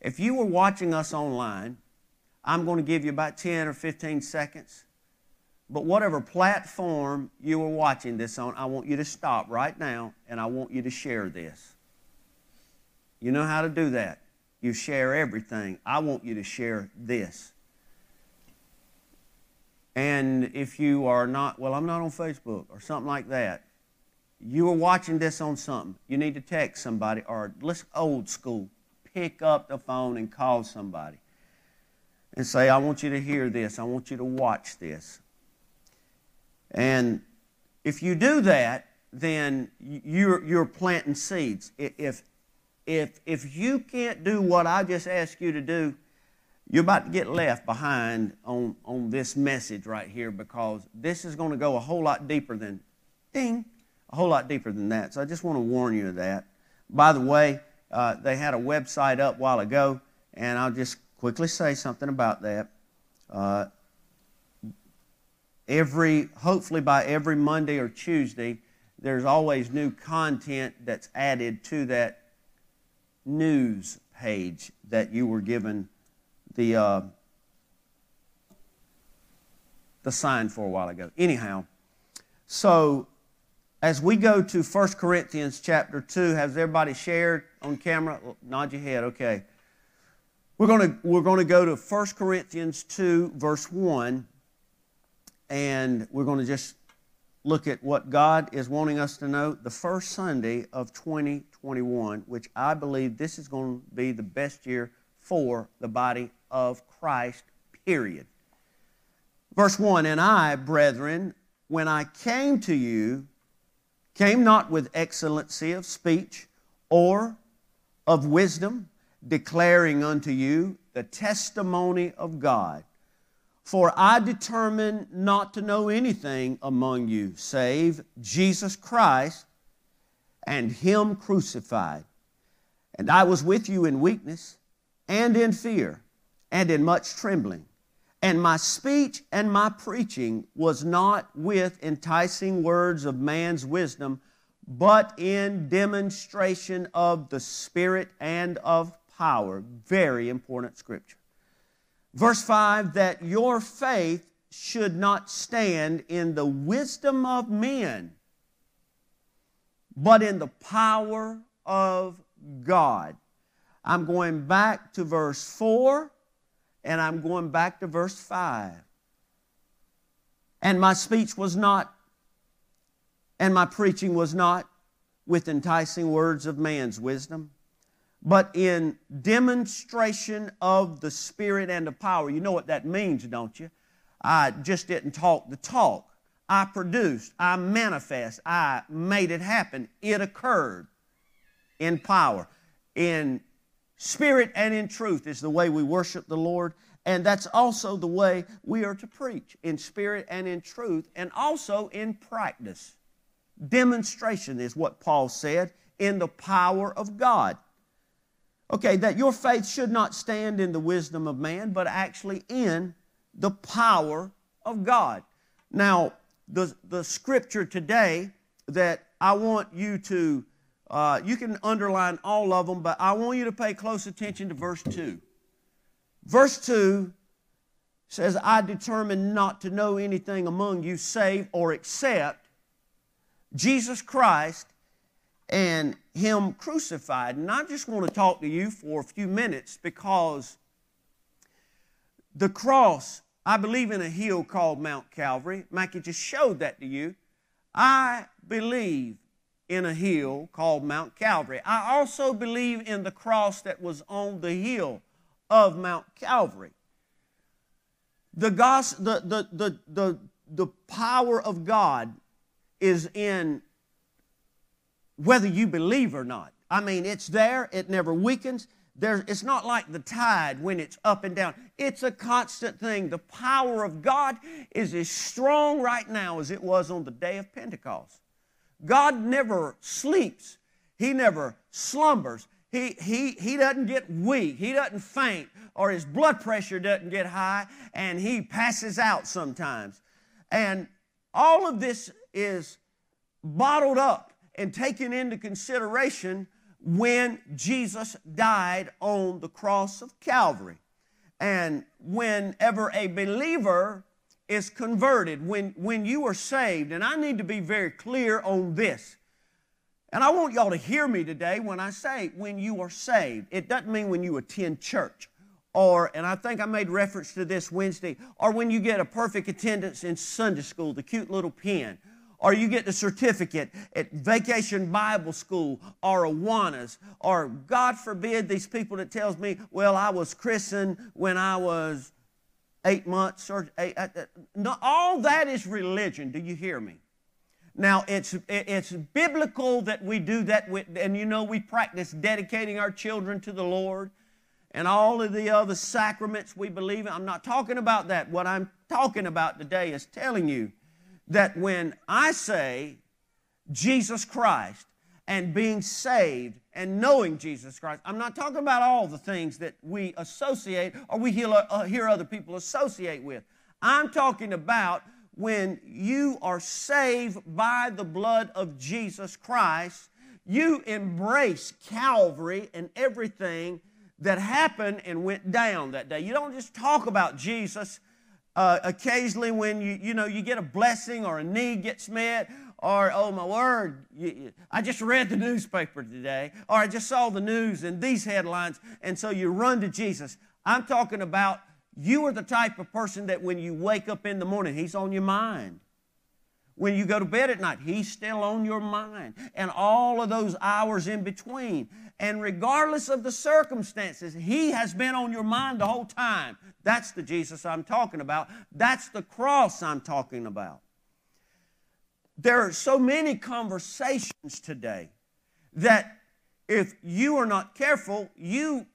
If you were watching us online, I'm going to give you about 10 or 15 seconds. But whatever platform you were watching this on, I want you to stop right now and I want you to share this. You know how to do that. You share everything. I want you to share this. And if you are not, well, I'm not on Facebook or something like that, you are watching this on something, you need to text somebody or let's old school, pick up the phone and call somebody and say, I want you to hear this, I want you to watch this. And if you do that, then you're, you're planting seeds. If, if, if you can't do what I just asked you to do, you're about to get left behind on, on this message right here because this is going to go a whole lot deeper than ding, a whole lot deeper than that. So I just want to warn you of that. By the way, uh, they had a website up a while ago, and I'll just quickly say something about that. Uh, every, hopefully by every Monday or Tuesday, there's always new content that's added to that news page that you were given the uh, the sign for a while ago. Anyhow, so as we go to 1 Corinthians chapter 2, has everybody shared on camera? Nod your head, okay. We're going to, we're going to go to 1 Corinthians 2, verse 1, and we're going to just look at what God is wanting us to know the first Sunday of 2021, which I believe this is going to be the best year for the body of Christ, period. Verse 1 And I, brethren, when I came to you, came not with excellency of speech or of wisdom declaring unto you the testimony of God. For I determined not to know anything among you save Jesus Christ and Him crucified. And I was with you in weakness and in fear and in much trembling. And my speech and my preaching was not with enticing words of man's wisdom, but in demonstration of the Spirit and of power. Very important scripture. Verse 5 that your faith should not stand in the wisdom of men, but in the power of God. I'm going back to verse 4 and I'm going back to verse 5. And my speech was not, and my preaching was not with enticing words of man's wisdom but in demonstration of the Spirit and of power. You know what that means, don't you? I just didn't talk the talk. I produced, I manifest, I made it happen. It occurred in power. In spirit and in truth is the way we worship the Lord. And that's also the way we are to preach in spirit and in truth, and also in practice. Demonstration is what Paul said in the power of God. Okay, that your faith should not stand in the wisdom of man, but actually in the power of God. Now, the, the scripture today that I want you to, uh, you can underline all of them, but I want you to pay close attention to verse 2. Verse 2 says, I determined not to know anything among you save or except Jesus Christ and Him crucified. And I just want to talk to you for a few minutes because the cross, I believe in a hill called Mount Calvary. Mackie just showed that to you. I believe in a hill called Mount Calvary. I also believe in the cross that was on the hill of Mount Calvary. The, the, the, the, the, the power of God is in whether you believe or not. I mean, it's there, it never weakens. There, it's not like the tide when it's up and down. It's a constant thing. The power of God is as strong right now as it was on the day of Pentecost. God never sleeps, He never slumbers. He, he, he doesn't get weak, He doesn't faint, or His blood pressure doesn't get high, and He passes out sometimes. And all of this is bottled up and taken into consideration when Jesus died on the cross of Calvary. And whenever a believer is converted, when, when you are saved, and I need to be very clear on this. And I want y'all to hear me today when I say when you are saved. It doesn't mean when you attend church or, and I think I made reference to this Wednesday, or when you get a perfect attendance in Sunday school, the cute little pen, or you get the certificate at Vacation Bible School or Awanas, or God forbid these people that tells me, well, I was christened when I was eight months or eight, uh, uh, all that is religion. Do you hear me? Now, it's, it's biblical that we do that, with, and you know, we practice dedicating our children to the Lord and all of the other sacraments we believe in. I'm not talking about that. What I'm talking about today is telling you that when I say Jesus Christ and being saved and knowing Jesus Christ, I'm not talking about all the things that we associate or we hear, uh, hear other people associate with. I'm talking about when you are saved by the blood of Jesus Christ, you embrace Calvary and everything that happened and went down that day. You don't just talk about Jesus uh, occasionally when you, you know, you get a blessing or a need gets met or, oh my word, I just read the newspaper today or I just saw the news and these headlines and so you run to Jesus. I'm talking about you are the type of person that when you wake up in the morning, He's on your mind. When you go to bed at night, He's still on your mind. And all of those hours in between. And regardless of the circumstances, He has been on your mind the whole time. That's the Jesus I'm talking about. That's the cross I'm talking about. There are so many conversations today that if you are not careful, you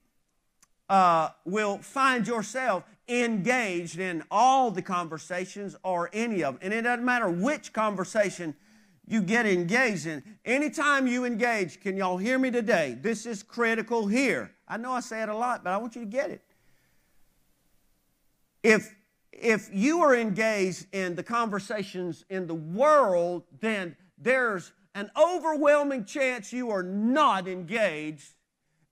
uh, will find yourself engaged in all the conversations or any of them. And it doesn't matter which conversation you get engaged in. Anytime you engage, can y'all hear me today? This is critical here. I know I say it a lot, but I want you to get it. If if you are engaged in the conversations in the world, then there's an overwhelming chance you are not engaged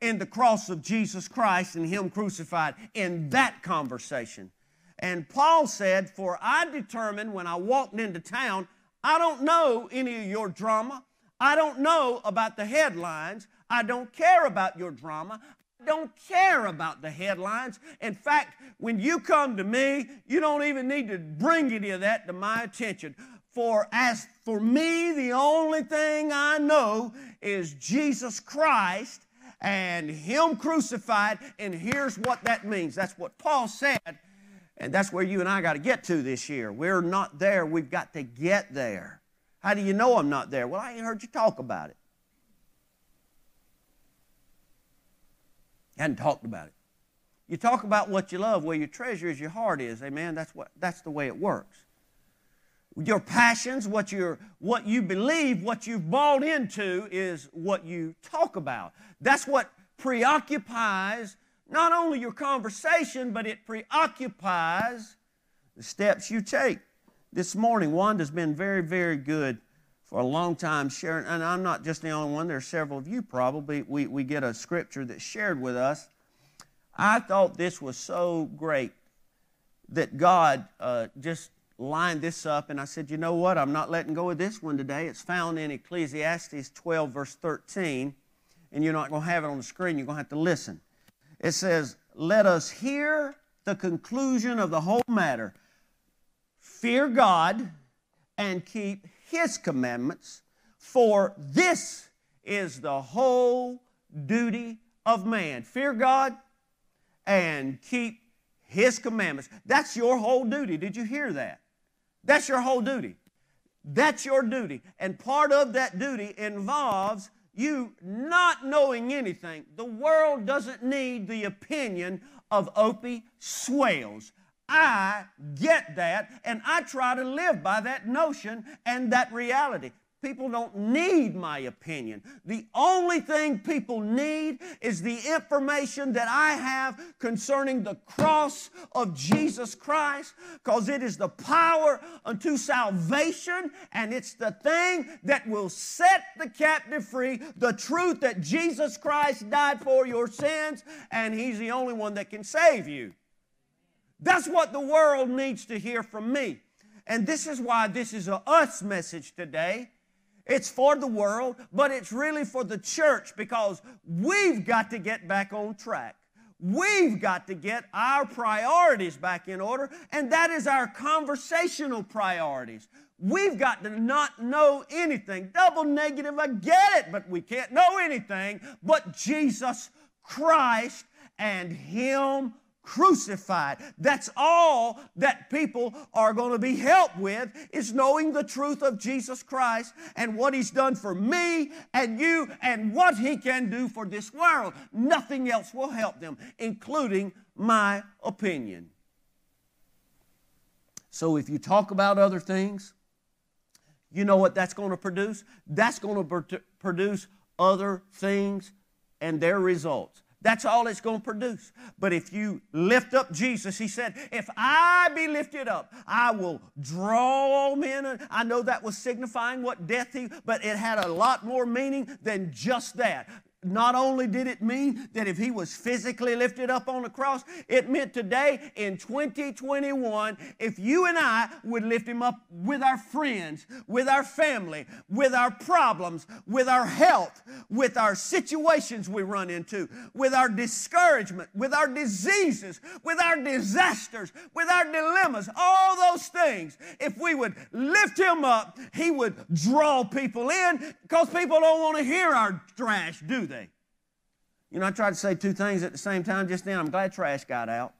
in the cross of Jesus Christ and Him crucified in that conversation. And Paul said, For I determined when I walked into town, I don't know any of your drama. I don't know about the headlines. I don't care about your drama. Don't care about the headlines. In fact, when you come to me, you don't even need to bring any of that to my attention. For as for me, the only thing I know is Jesus Christ and Him crucified, and here's what that means. That's what Paul said, and that's where you and I got to get to this year. We're not there, we've got to get there. How do you know I'm not there? Well, I ain't heard you talk about it. Hadn't talked about it. You talk about what you love, where your treasure is, your heart is. Amen. That's what that's the way it works your passions, what, you what you believe, what you've bought into is what you talk about. That's what preoccupies not only your conversation, but it preoccupies the steps you take. This morning, Wanda's been very, very good for a long time sharing, and I'm not just the only one, there are several of you probably. We, we get a scripture that's shared with us. I thought this was so great that God uh, just lined this up and I said, you know what? I'm not letting go of this one today. It's found in Ecclesiastes 12, verse 13. And you're not going to have it on the screen. You're going to have to listen. It says, Let us hear the conclusion of the whole matter. Fear God and keep His commandments, for this is the whole duty of man. Fear God and keep His commandments. That's your whole duty. Did you hear that? That's your whole duty. That's your duty. And part of that duty involves you not knowing anything. The world doesn't need the opinion of Opie Swales. I get that, and I try to live by that notion and that reality. People don't need my opinion. The only thing people need is the information that I have concerning the cross of Jesus Christ, because it is the power unto salvation, and it's the thing that will set the captive free. The truth that Jesus Christ died for your sins, and He's the only one that can save you. That's what the world needs to hear from me. And this is why this is a us message today it's for the world, but it's really for the church because we've got to get back on track. We've got to get our priorities back in order, and that is our conversational priorities. We've got to not know anything. Double negative, I get it, but we can't know anything but Jesus Christ and Him crucified. That's all that people are going to be helped with is knowing the truth of Jesus Christ and what he's done for me and you and what he can do for this world. Nothing else will help them, including my opinion. So if you talk about other things, you know what that's going to produce? That's going to produce other things and their results. That's all it's going to produce. But if you lift up Jesus, he said, If I be lifted up, I will draw all men. I know that was signifying what death he, but it had a lot more meaning than just that not only did it mean that if he was physically lifted up on the cross, it meant today in 2021, if you and I would lift him up with our friends, with our family, with our problems, with our health, with our situations we run into, with our discouragement, with our diseases, with our disasters, with our dilemmas, all those things, if we would lift him up, he would draw people in because people don't want to hear our trash, do they? You know, I tried to say two things at the same time just then. I'm glad trash got out.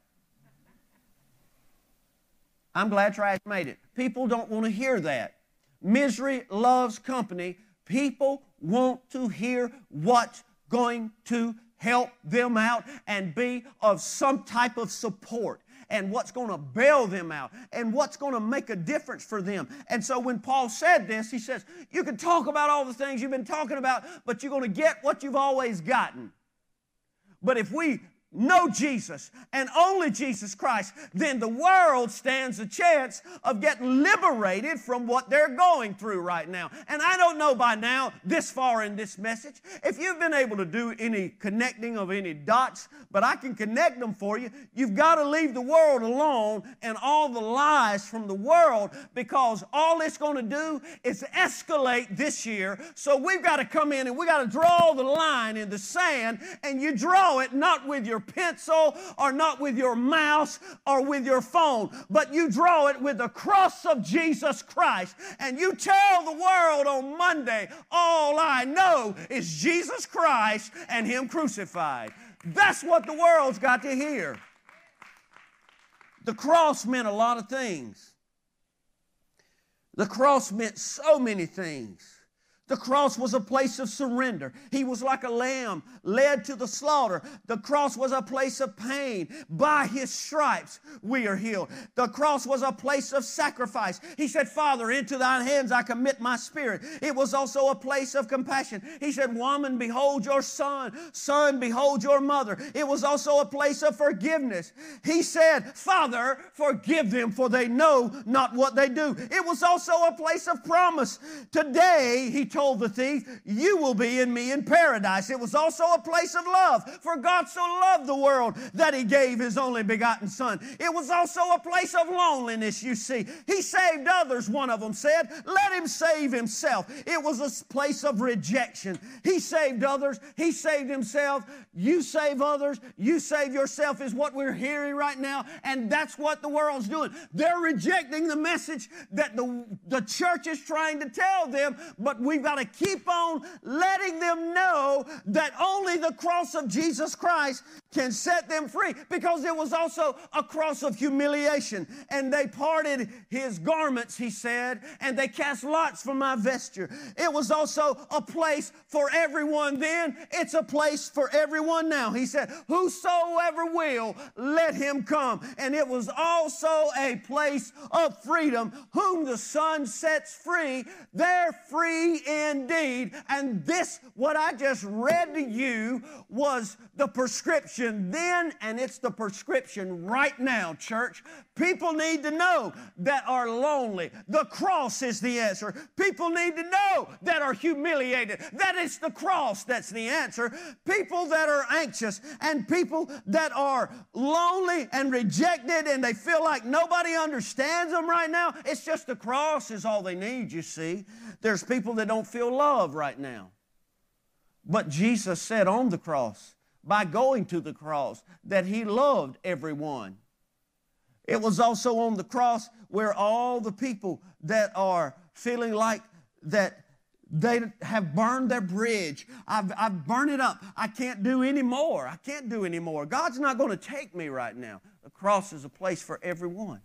I'm glad trash made it. People don't want to hear that. Misery loves company. People want to hear what's going to help them out and be of some type of support and what's going to bail them out and what's going to make a difference for them. And so when Paul said this, he says, You can talk about all the things you've been talking about, but you're going to get what you've always gotten. But if we know Jesus and only Jesus Christ, then the world stands a chance of getting liberated from what they're going through right now. And I don't know by now, this far in this message, if you've been able to do any connecting of any dots, but I can connect them for you. You've got to leave the world alone and all the lies from the world because all it's going to do is escalate this year. So we've got to come in and we've got to draw the line in the sand and you draw it not with your pencil or not with your mouse or with your phone, but you draw it with the cross of Jesus Christ. And you tell the world on Monday, all I know is Jesus Christ and Him crucified. That's what the world's got to hear. The cross meant a lot of things. The cross meant so many things. The cross was a place of surrender. He was like a lamb led to the slaughter. The cross was a place of pain. By his stripes we are healed. The cross was a place of sacrifice. He said, Father, into thine hands I commit my spirit. It was also a place of compassion. He said, Woman, behold your son. Son, behold your mother. It was also a place of forgiveness. He said, Father, forgive them, for they know not what they do. It was also a place of promise. Today, he told told the thief, You will be in me in paradise. It was also a place of love, for God so loved the world that he gave his only begotten Son. It was also a place of loneliness, you see. He saved others, one of them said. Let him save himself. It was a place of rejection. He saved others, he saved himself. You save others, you save yourself, is what we're hearing right now, and that's what the world's doing. They're rejecting the message that the, the church is trying to tell them, but we've got got to keep on letting them know that only the cross of Jesus Christ can set them free because it was also a cross of humiliation. And they parted his garments, he said, and they cast lots for my vesture. It was also a place for everyone then. It's a place for everyone now. He said, Whosoever will, let him come. And it was also a place of freedom. Whom the Son sets free, they're free indeed. And this, what I just read to you, was the prescription then, and it's the prescription right now, church. People need to know that are lonely. The cross is the answer. People need to know that are humiliated. That it's the cross that's the answer. People that are anxious and people that are lonely and rejected and they feel like nobody understands them right now. It's just the cross is all they need, you see. There's people that don't feel love right now. But Jesus said on the cross, by going to the cross, that He loved everyone. It was also on the cross where all the people that are feeling like that they have burned their bridge. I've, I've burned it up. I can't do any more. I can't do any more. God's not going to take me right now. The cross is a place for everyone.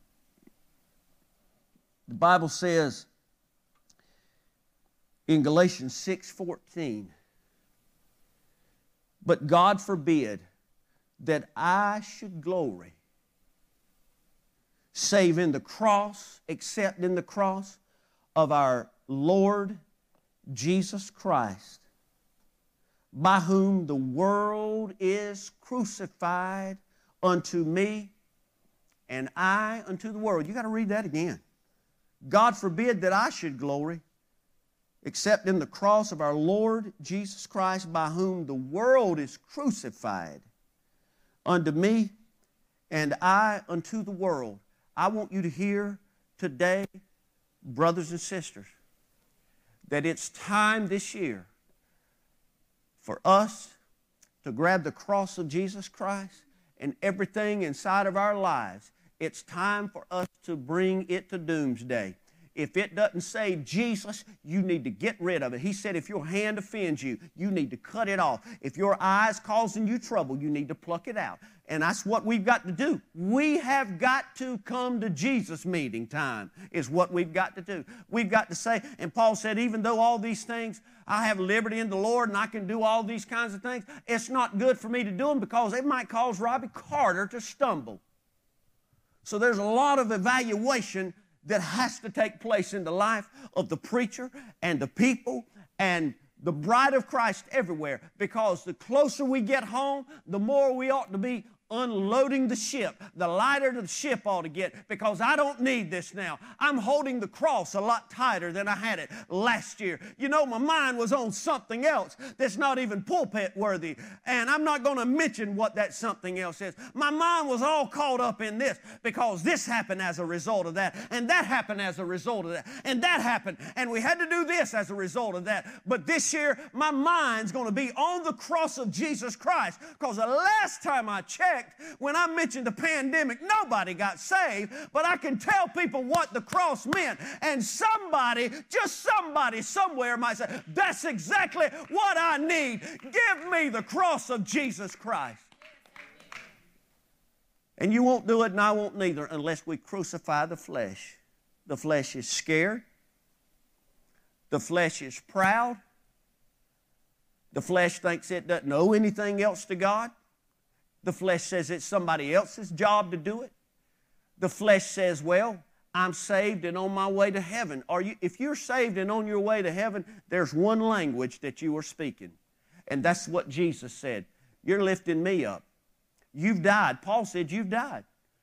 The Bible says in Galatians 6:14. but God forbid that I should glory save in the cross, except in the cross of our Lord Jesus Christ, by whom the world is crucified unto me, and I unto the world. You got to read that again. God forbid that I should glory, except in the cross of our Lord Jesus Christ, by whom the world is crucified unto me, and I unto the world. I want you to hear today, brothers and sisters, that it's time this year for us to grab the cross of Jesus Christ and everything inside of our lives. It's time for us to bring it to doomsday. If it doesn't save Jesus, you need to get rid of it. He said, if your hand offends you, you need to cut it off. If your eye's causing you trouble, you need to pluck it out. And that's what we've got to do. We have got to come to Jesus meeting time, is what we've got to do. We've got to say, and Paul said, even though all these things, I have liberty in the Lord and I can do all these kinds of things, it's not good for me to do them because it might cause Robbie Carter to stumble. So there's a lot of evaluation that has to take place in the life of the preacher and the people and the bride of Christ everywhere. Because the closer we get home, the more we ought to be unloading the ship, the lighter the ship ought to get because I don't need this now. I'm holding the cross a lot tighter than I had it last year. You know, my mind was on something else that's not even pulpit worthy, and I'm not going to mention what that something else is. My mind was all caught up in this because this happened as a result of that, and that happened as a result of that, and that happened, and we had to do this as a result of that. But this year, my mind's going to be on the cross of Jesus Christ because the last time I checked, when I mentioned the pandemic, nobody got saved, but I can tell people what the cross meant. And somebody, just somebody somewhere might say, That's exactly what I need. Give me the cross of Jesus Christ. And you won't do it, and I won't neither, unless we crucify the flesh. The flesh is scared, the flesh is proud, the flesh thinks it doesn't owe anything else to God. The flesh says it's somebody else's job to do it. The flesh says, well, I'm saved and on my way to heaven. Are you, if you're saved and on your way to heaven, there's one language that you are speaking. And that's what Jesus said. You're lifting me up. You've died. Paul said, You've died.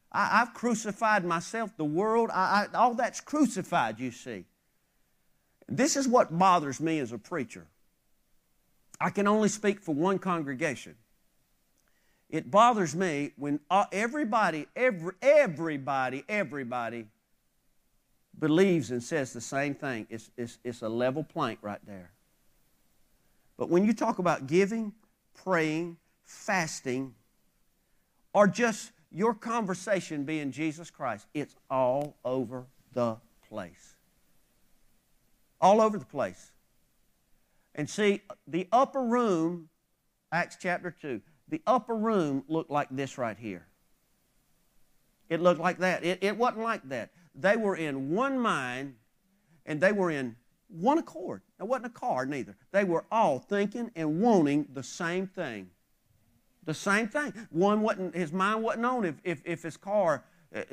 I, have crucified myself, the world, I, I, all that's crucified, you see. This is what bothers me as a preacher. I can only speak for one congregation. It bothers me when uh, everybody, every, everybody, everybody believes and says the same thing. It's, it's, it's a level plank right there. But when you talk about giving, praying, fasting, or just your conversation being Jesus Christ, it's all over the place. All over the place. And see, the upper room, Acts chapter 2, the upper room looked like this right here. It looked like that. It, it wasn't like that. They were in one mind and they were in one accord. It wasn't a car neither. They were all thinking and wanting the same thing. The same thing. One wasn't, his mind wasn't on if, if, if his car, uh, uh,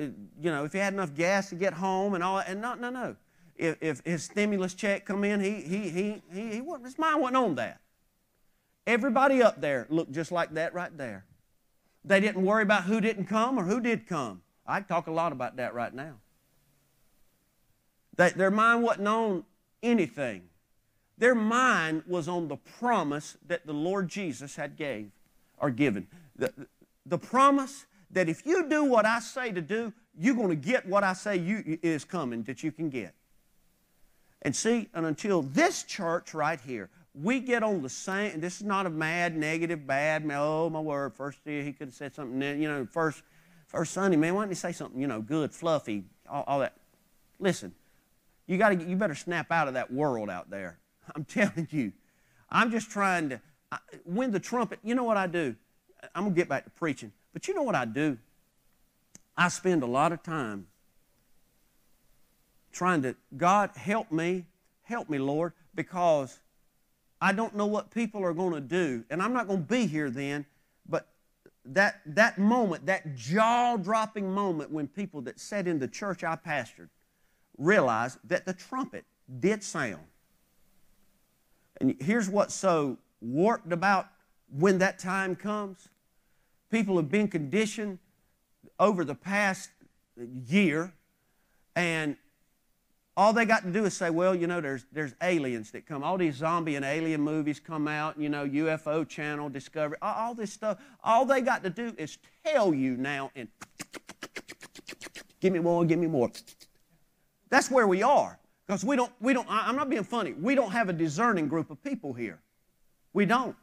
you know, if he had enough gas to get home and all that. And no, no, no. If, if his stimulus check come in, he, he, he, he, he wasn't, his mind wasn't on that. Everybody up there looked just like that right there. They didn't worry about who didn't come or who did come. I talk a lot about that right now. They, their mind wasn't on anything. Their mind was on the promise that the Lord Jesus had gave or given. The, the promise that if you do what I say to do, you're going to get what I say you, is coming that you can get. And see, and until this church right here, we get on the same, this is not a mad, negative, bad, oh my word, first year he could have said something, you know, first, first Sunday, man, why didn't he say something, you know, good, fluffy, all, all that. Listen, you got to, you better snap out of that world out there. I'm telling you. I'm just trying to, when the trumpet, you know what I do? I'm going to get back to preaching, but you know what I do? I spend a lot of time trying to, God, help me, help me, Lord, because I don't know what people are going to do, and I'm not going to be here then, but that, that moment, that jaw dropping moment when people that sat in the church I pastored realized that the trumpet did sound. And here's what's so warped about when that time comes people have been conditioned over the past year, and all they got to do is say, well, you know, there's, there's aliens that come. All these zombie and alien movies come out, you know, UFO channel, Discovery, all, all this stuff. All they got to do is tell you now and give me more, give me more. That's where we are. Because we don't, we don't, I'm not being funny, we don't have a discerning group of people here. We don't.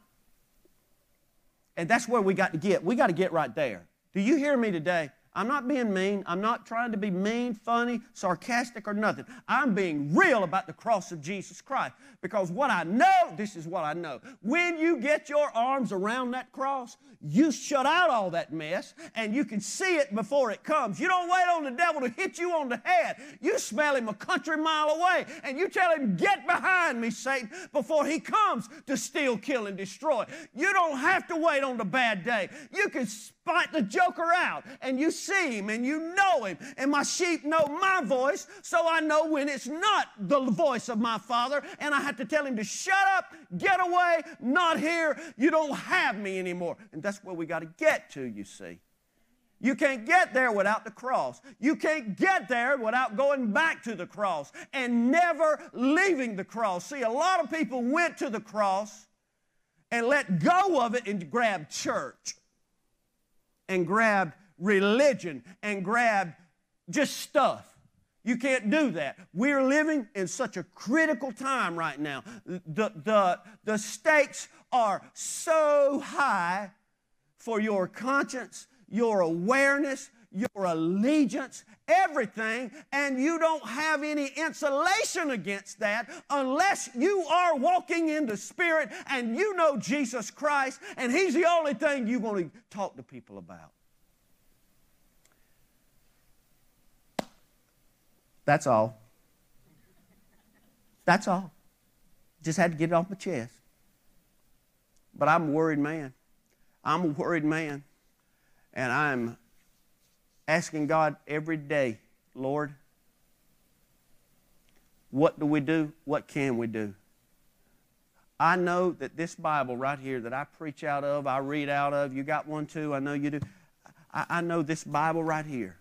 And that's where we got to get. We got to get right there. Do you hear me today? I'm not being mean. I'm not trying to be mean, funny, sarcastic, or nothing. I'm being real about the cross of Jesus Christ. Because what I know, this is what I know. When you get your arms around that cross, you shut out all that mess and you can see it before it comes. You don't wait on the devil to hit you on the head. You smell him a country mile away and you tell him, Get behind me, Satan, before he comes to steal, kill, and destroy. You don't have to wait on the bad day. You can fight the joker out and you see him and you know him. And my sheep know my voice, so I know when it's not the voice of my father. And I have to tell him to shut up, get away, not here. You don't have me anymore. And that's where we got to get to, you see. You can't get there without the cross. You can't get there without going back to the cross and never leaving the cross. See, a lot of people went to the cross and let go of it and grabbed church and grabbed religion and grabbed just stuff. You can't do that. We're living in such a critical time right now. The, the, the stakes are so high for your conscience, your awareness, your allegiance, everything, and you don't have any insulation against that unless you are walking in the Spirit and you know Jesus Christ, and He's the only thing you're going to talk to people about. That's all. That's all. Just had to get it off my chest. But I'm a worried man. I'm a worried man. And I'm asking God every day, Lord, what do we do? What can we do? I know that this Bible right here that I preach out of, I read out of, you got one too, I know you do. I, I know this Bible right here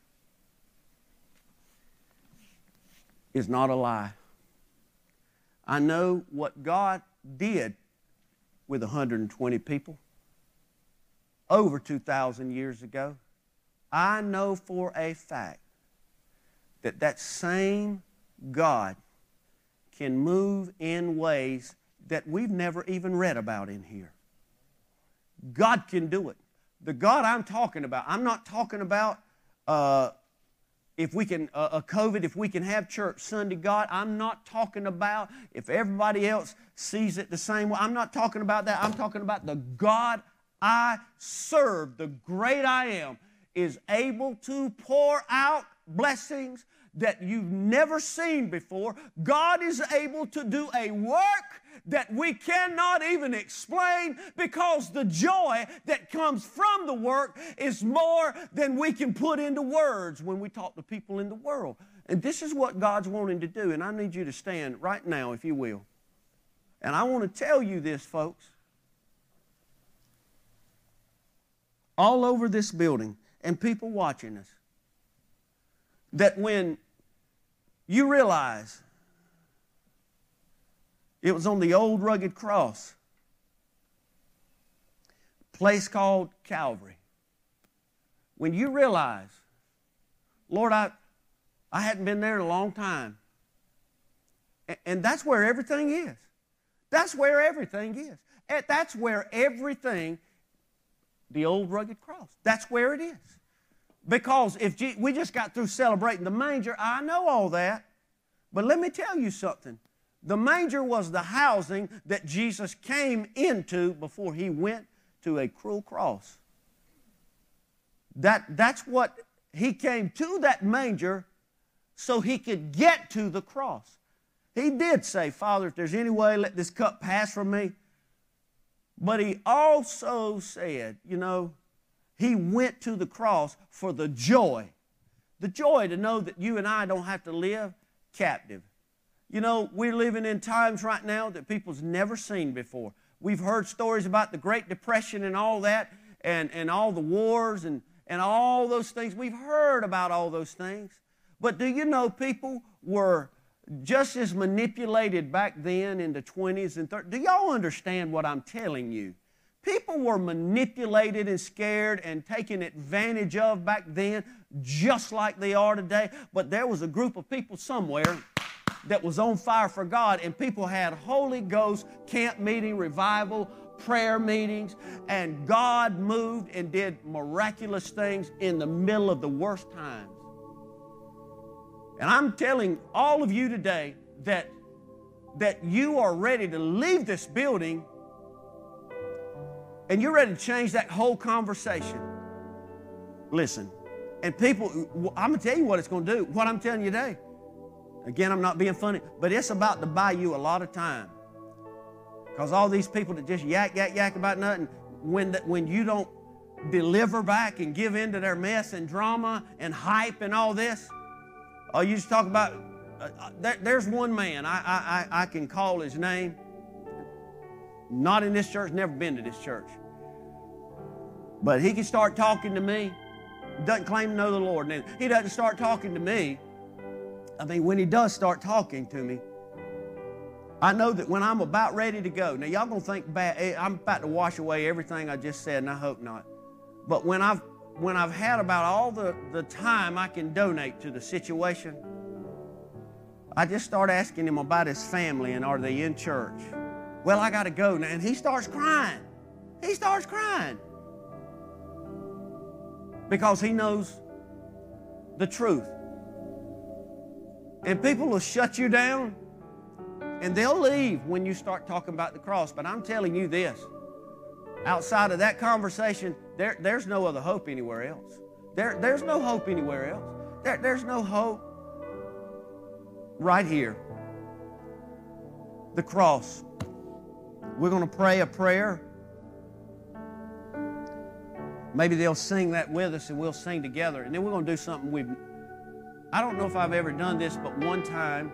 is not a lie. I know what God did with 120 people over 2,000 years ago. I know for a fact that that same God can move in ways that we've never even read about in here. God can do it. The God I'm talking about, I'm not talking about uh, if we can, uh, a COVID, if we can have church Sunday, God, I'm not talking about if everybody else sees it the same way. I'm not talking about that. I'm talking about the God I serve, the great I am, is able to pour out blessings that you've never seen before. God is able to do a work that we cannot even explain because the joy that comes from the work is more than we can put into words when we talk to people in the world. And this is what God's wanting to do, and I need you to stand right now, if you will. And I want to tell you this, folks. All over this building, and people watching us, that when you realize it was on the old rugged cross, place called Calvary. When you realize, Lord, I, I hadn't been there in a long time. And that's where everything is. That's where everything is. That's where everything, the old rugged cross, that's where it is. Because if we just got through celebrating the manger, I know all that. But let me tell you something. The manger was the housing that Jesus came into before he went to a cruel cross. That, that's what he came to that manger so he could get to the cross. He did say, Father, if there's any way, let this cup pass from me. But he also said, you know, he went to the cross for the joy. The joy to know that you and I don't have to live captive. You know, we're living in times right now that people's never seen before. We've heard stories about the Great Depression and all that, and, and all the wars and, and all those things. We've heard about all those things. But do you know people were just as manipulated back then in the 20s and 30s? Do y'all understand what I'm telling you? People were manipulated and scared and taken advantage of back then, just like they are today. But there was a group of people somewhere that was on fire for God, and people had Holy Ghost camp meeting, revival, prayer meetings, and God moved and did miraculous things in the middle of the worst times. And I'm telling all of you today that, that you are ready to leave this building and you're ready to change that whole conversation, listen. And people, I'm going to tell you what it's going to do. What I'm telling you today. Again, I'm not being funny, but it's about to buy you a lot of time. Because all these people that just yak, yak, yak about nothing, when, the, when you don't deliver back and give in to their mess and drama and hype and all this, oh, you just talk about, uh, uh there, there's one man, I, I, I can call his name. Not in this church, never been to this church. But he can start talking to me. Doesn't claim to know the Lord. He doesn't start talking to me. I mean, when he does start talking to me, I know that when I'm about ready to go, now y'all gonna think bad, eh, I'm about to wash away everything I just said, and I hope not. But when I've when I've had about all the, the time I can donate to the situation, I just start asking him about his family and are they in church? Well, I got to go now. And he starts crying. He starts crying because he knows the truth. And people will shut you down and they'll leave when you start talking about the cross. But I'm telling you this outside of that conversation, there, there's no other hope anywhere else. There, there's no hope anywhere else. There, there's no hope right here. The cross. We're going to pray a prayer. Maybe they'll sing that with us and we'll sing together. And then we're going to do something we've. I don't know if I've ever done this, but one time,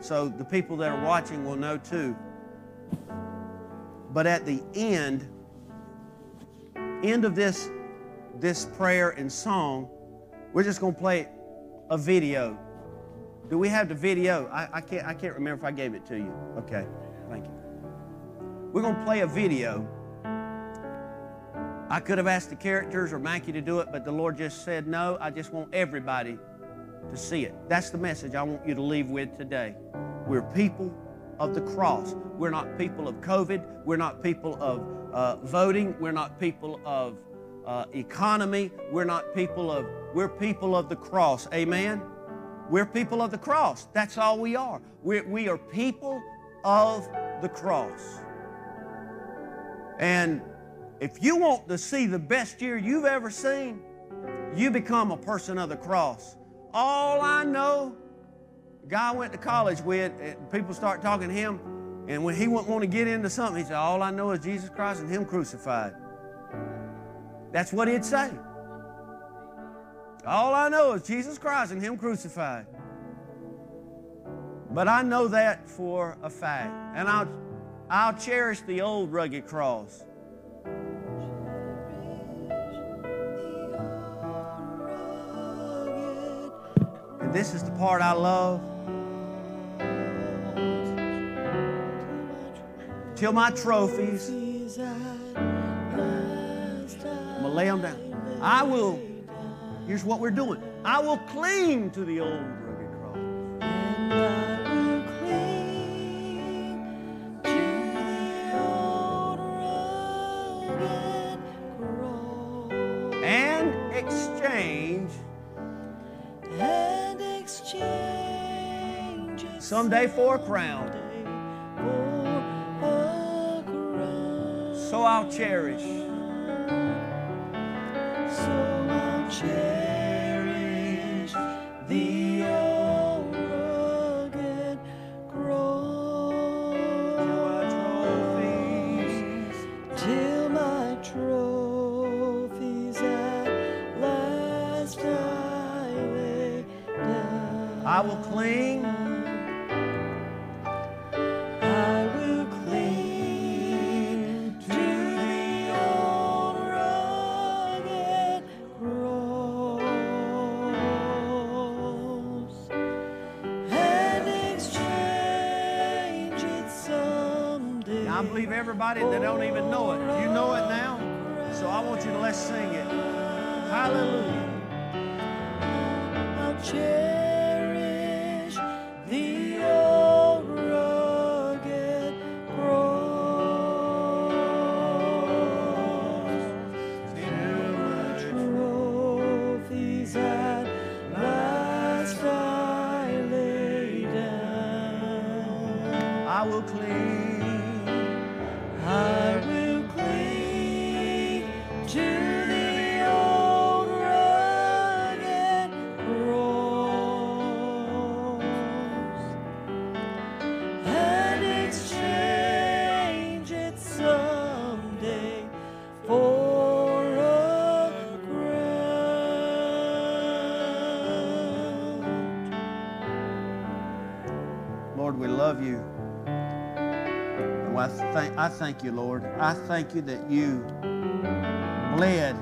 so the people that are watching will know too. But at the end, end of this, this prayer and song, we're just going to play a video. Do we have the video? I, I, can't, I can't remember if I gave it to you. Okay, thank you. We're going to play a video. I could have asked the characters or Mackie to do it, but the Lord just said, No, I just want everybody to see it. That's the message I want you to leave with today. We're people of the cross. We're not people of COVID. We're not people of uh, voting. We're not people of, uh, economy. We're not people of, we're people of the cross. Amen? We're people of the cross. That's all we are. We're, we are people of the cross. And if you want to see the best year you've ever seen, you become a person of the cross. All I know, guy I went to college with, eh, people start talking to him, and when he wouldn't want to get into something, he said, All I know is Jesus Christ and Him crucified. That's what he'd say. All I know is Jesus Christ and Him crucified. But I know that for a fact. And I'll, I'll cherish the old rugged cross. And this is the part I love. Till my trophies, I'm to lay them down. I will, here's what we're doing I will cling to the old someday for a crown. So I'll cherish. So I'll cherish the old rugged cross till my trophies at last I lay down. I will cling. Everybody that don't even know it, you know it now. So I want you to let's sing it. Hallelujah. Love you. And I thank, I thank you, Lord. I thank you that you bled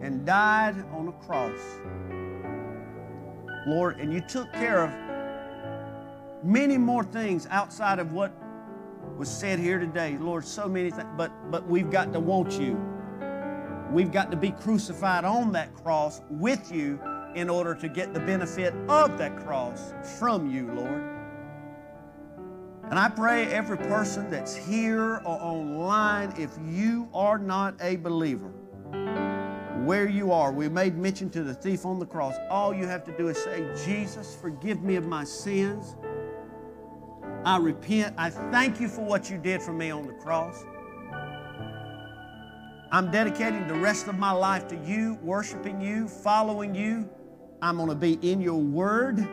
and died on a cross. Lord, and you took care of many more things outside of what was said here today. Lord, so many things, but, but we've got to want you. We've got to be crucified on that cross with you in order to get the benefit of that cross from you, Lord. And I pray every person that's here or online, if you are not a believer, where you are, we made mention to the thief on the cross. All you have to do is say, Jesus, forgive me of my sins. I repent. I thank you for what you did for me on the cross. I'm dedicating the rest of my life to you, worshiping you, following you. I'm going to be in your word.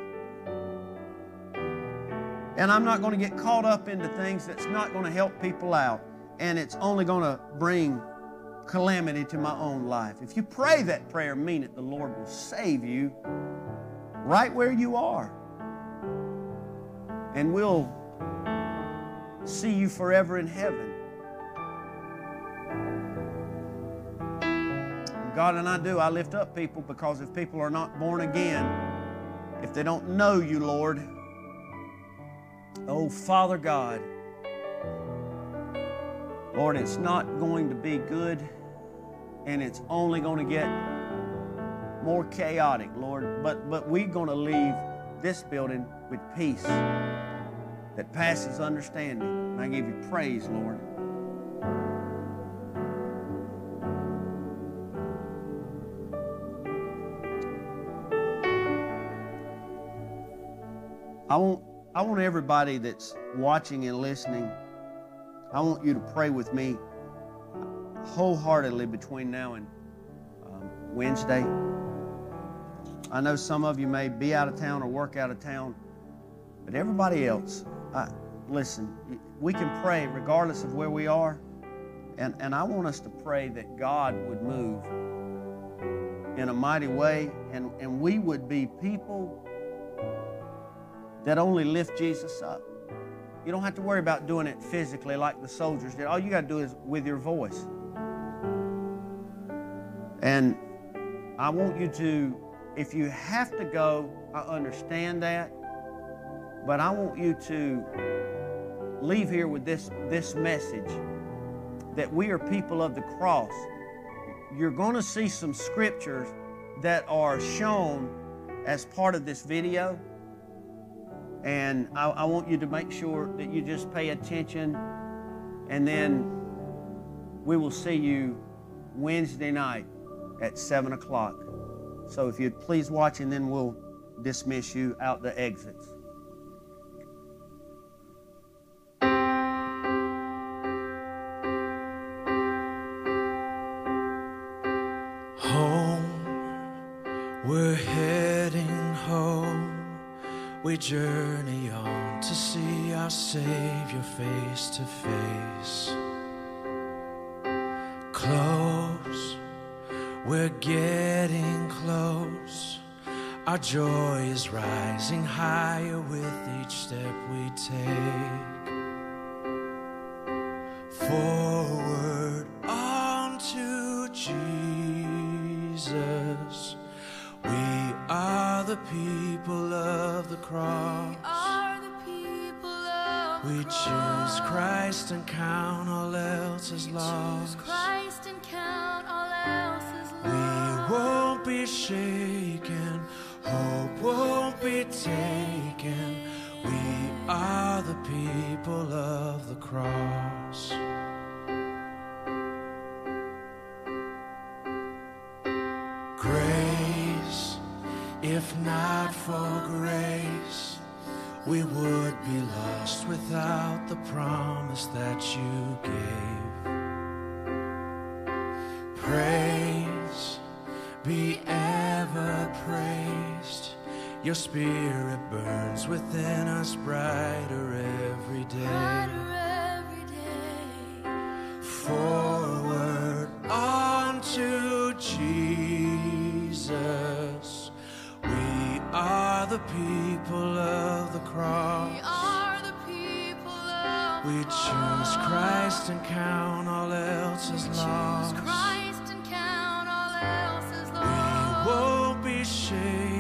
And I'm not going to get caught up into things that's not going to help people out. And it's only going to bring calamity to my own life. If you pray that prayer, mean it, the Lord will save you right where you are. And we'll see you forever in heaven. God and I do, I lift up people because if people are not born again, if they don't know you, Lord, Oh, Father God, Lord, it's not going to be good and it's only going to get more chaotic, Lord. But, but we're going to leave this building with peace that passes understanding. And I give you praise, Lord. I want I want everybody that's watching and listening, I want you to pray with me wholeheartedly between now and um, Wednesday. I know some of you may be out of town or work out of town, but everybody else, I, listen, we can pray regardless of where we are. And, and I want us to pray that God would move in a mighty way and, and we would be people that only lift Jesus up. You don't have to worry about doing it physically like the soldiers did. All you got to do is with your voice. And I want you to, if you have to go, I understand that. But I want you to leave here with this, this message that we are people of the cross. You're going to see some scriptures that are shown as part of this video. And I, I, want you to make sure that you just pay attention. And then we will see you Wednesday night at 7 o'clock. So if you'd please watch, and then we'll dismiss you out the exits. Home, We're heading home. We journey on to see our Savior face to face. Close, we're getting close. Our joy is rising higher with each step we take. Forward Your spirit burns within us brighter every day. Brighter every day. Forward onto Jesus. We are the people of the cross. We are the people of We the choose. Christ and count all else as We lost. Christ and count all else as We won't be shaken,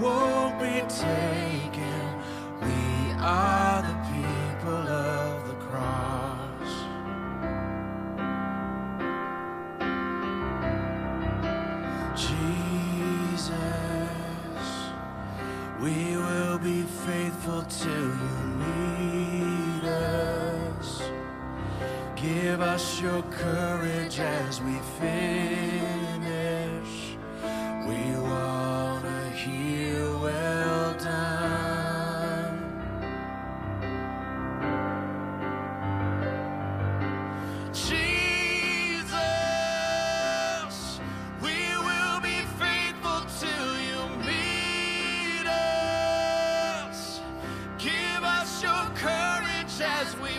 won't be taken. We are as we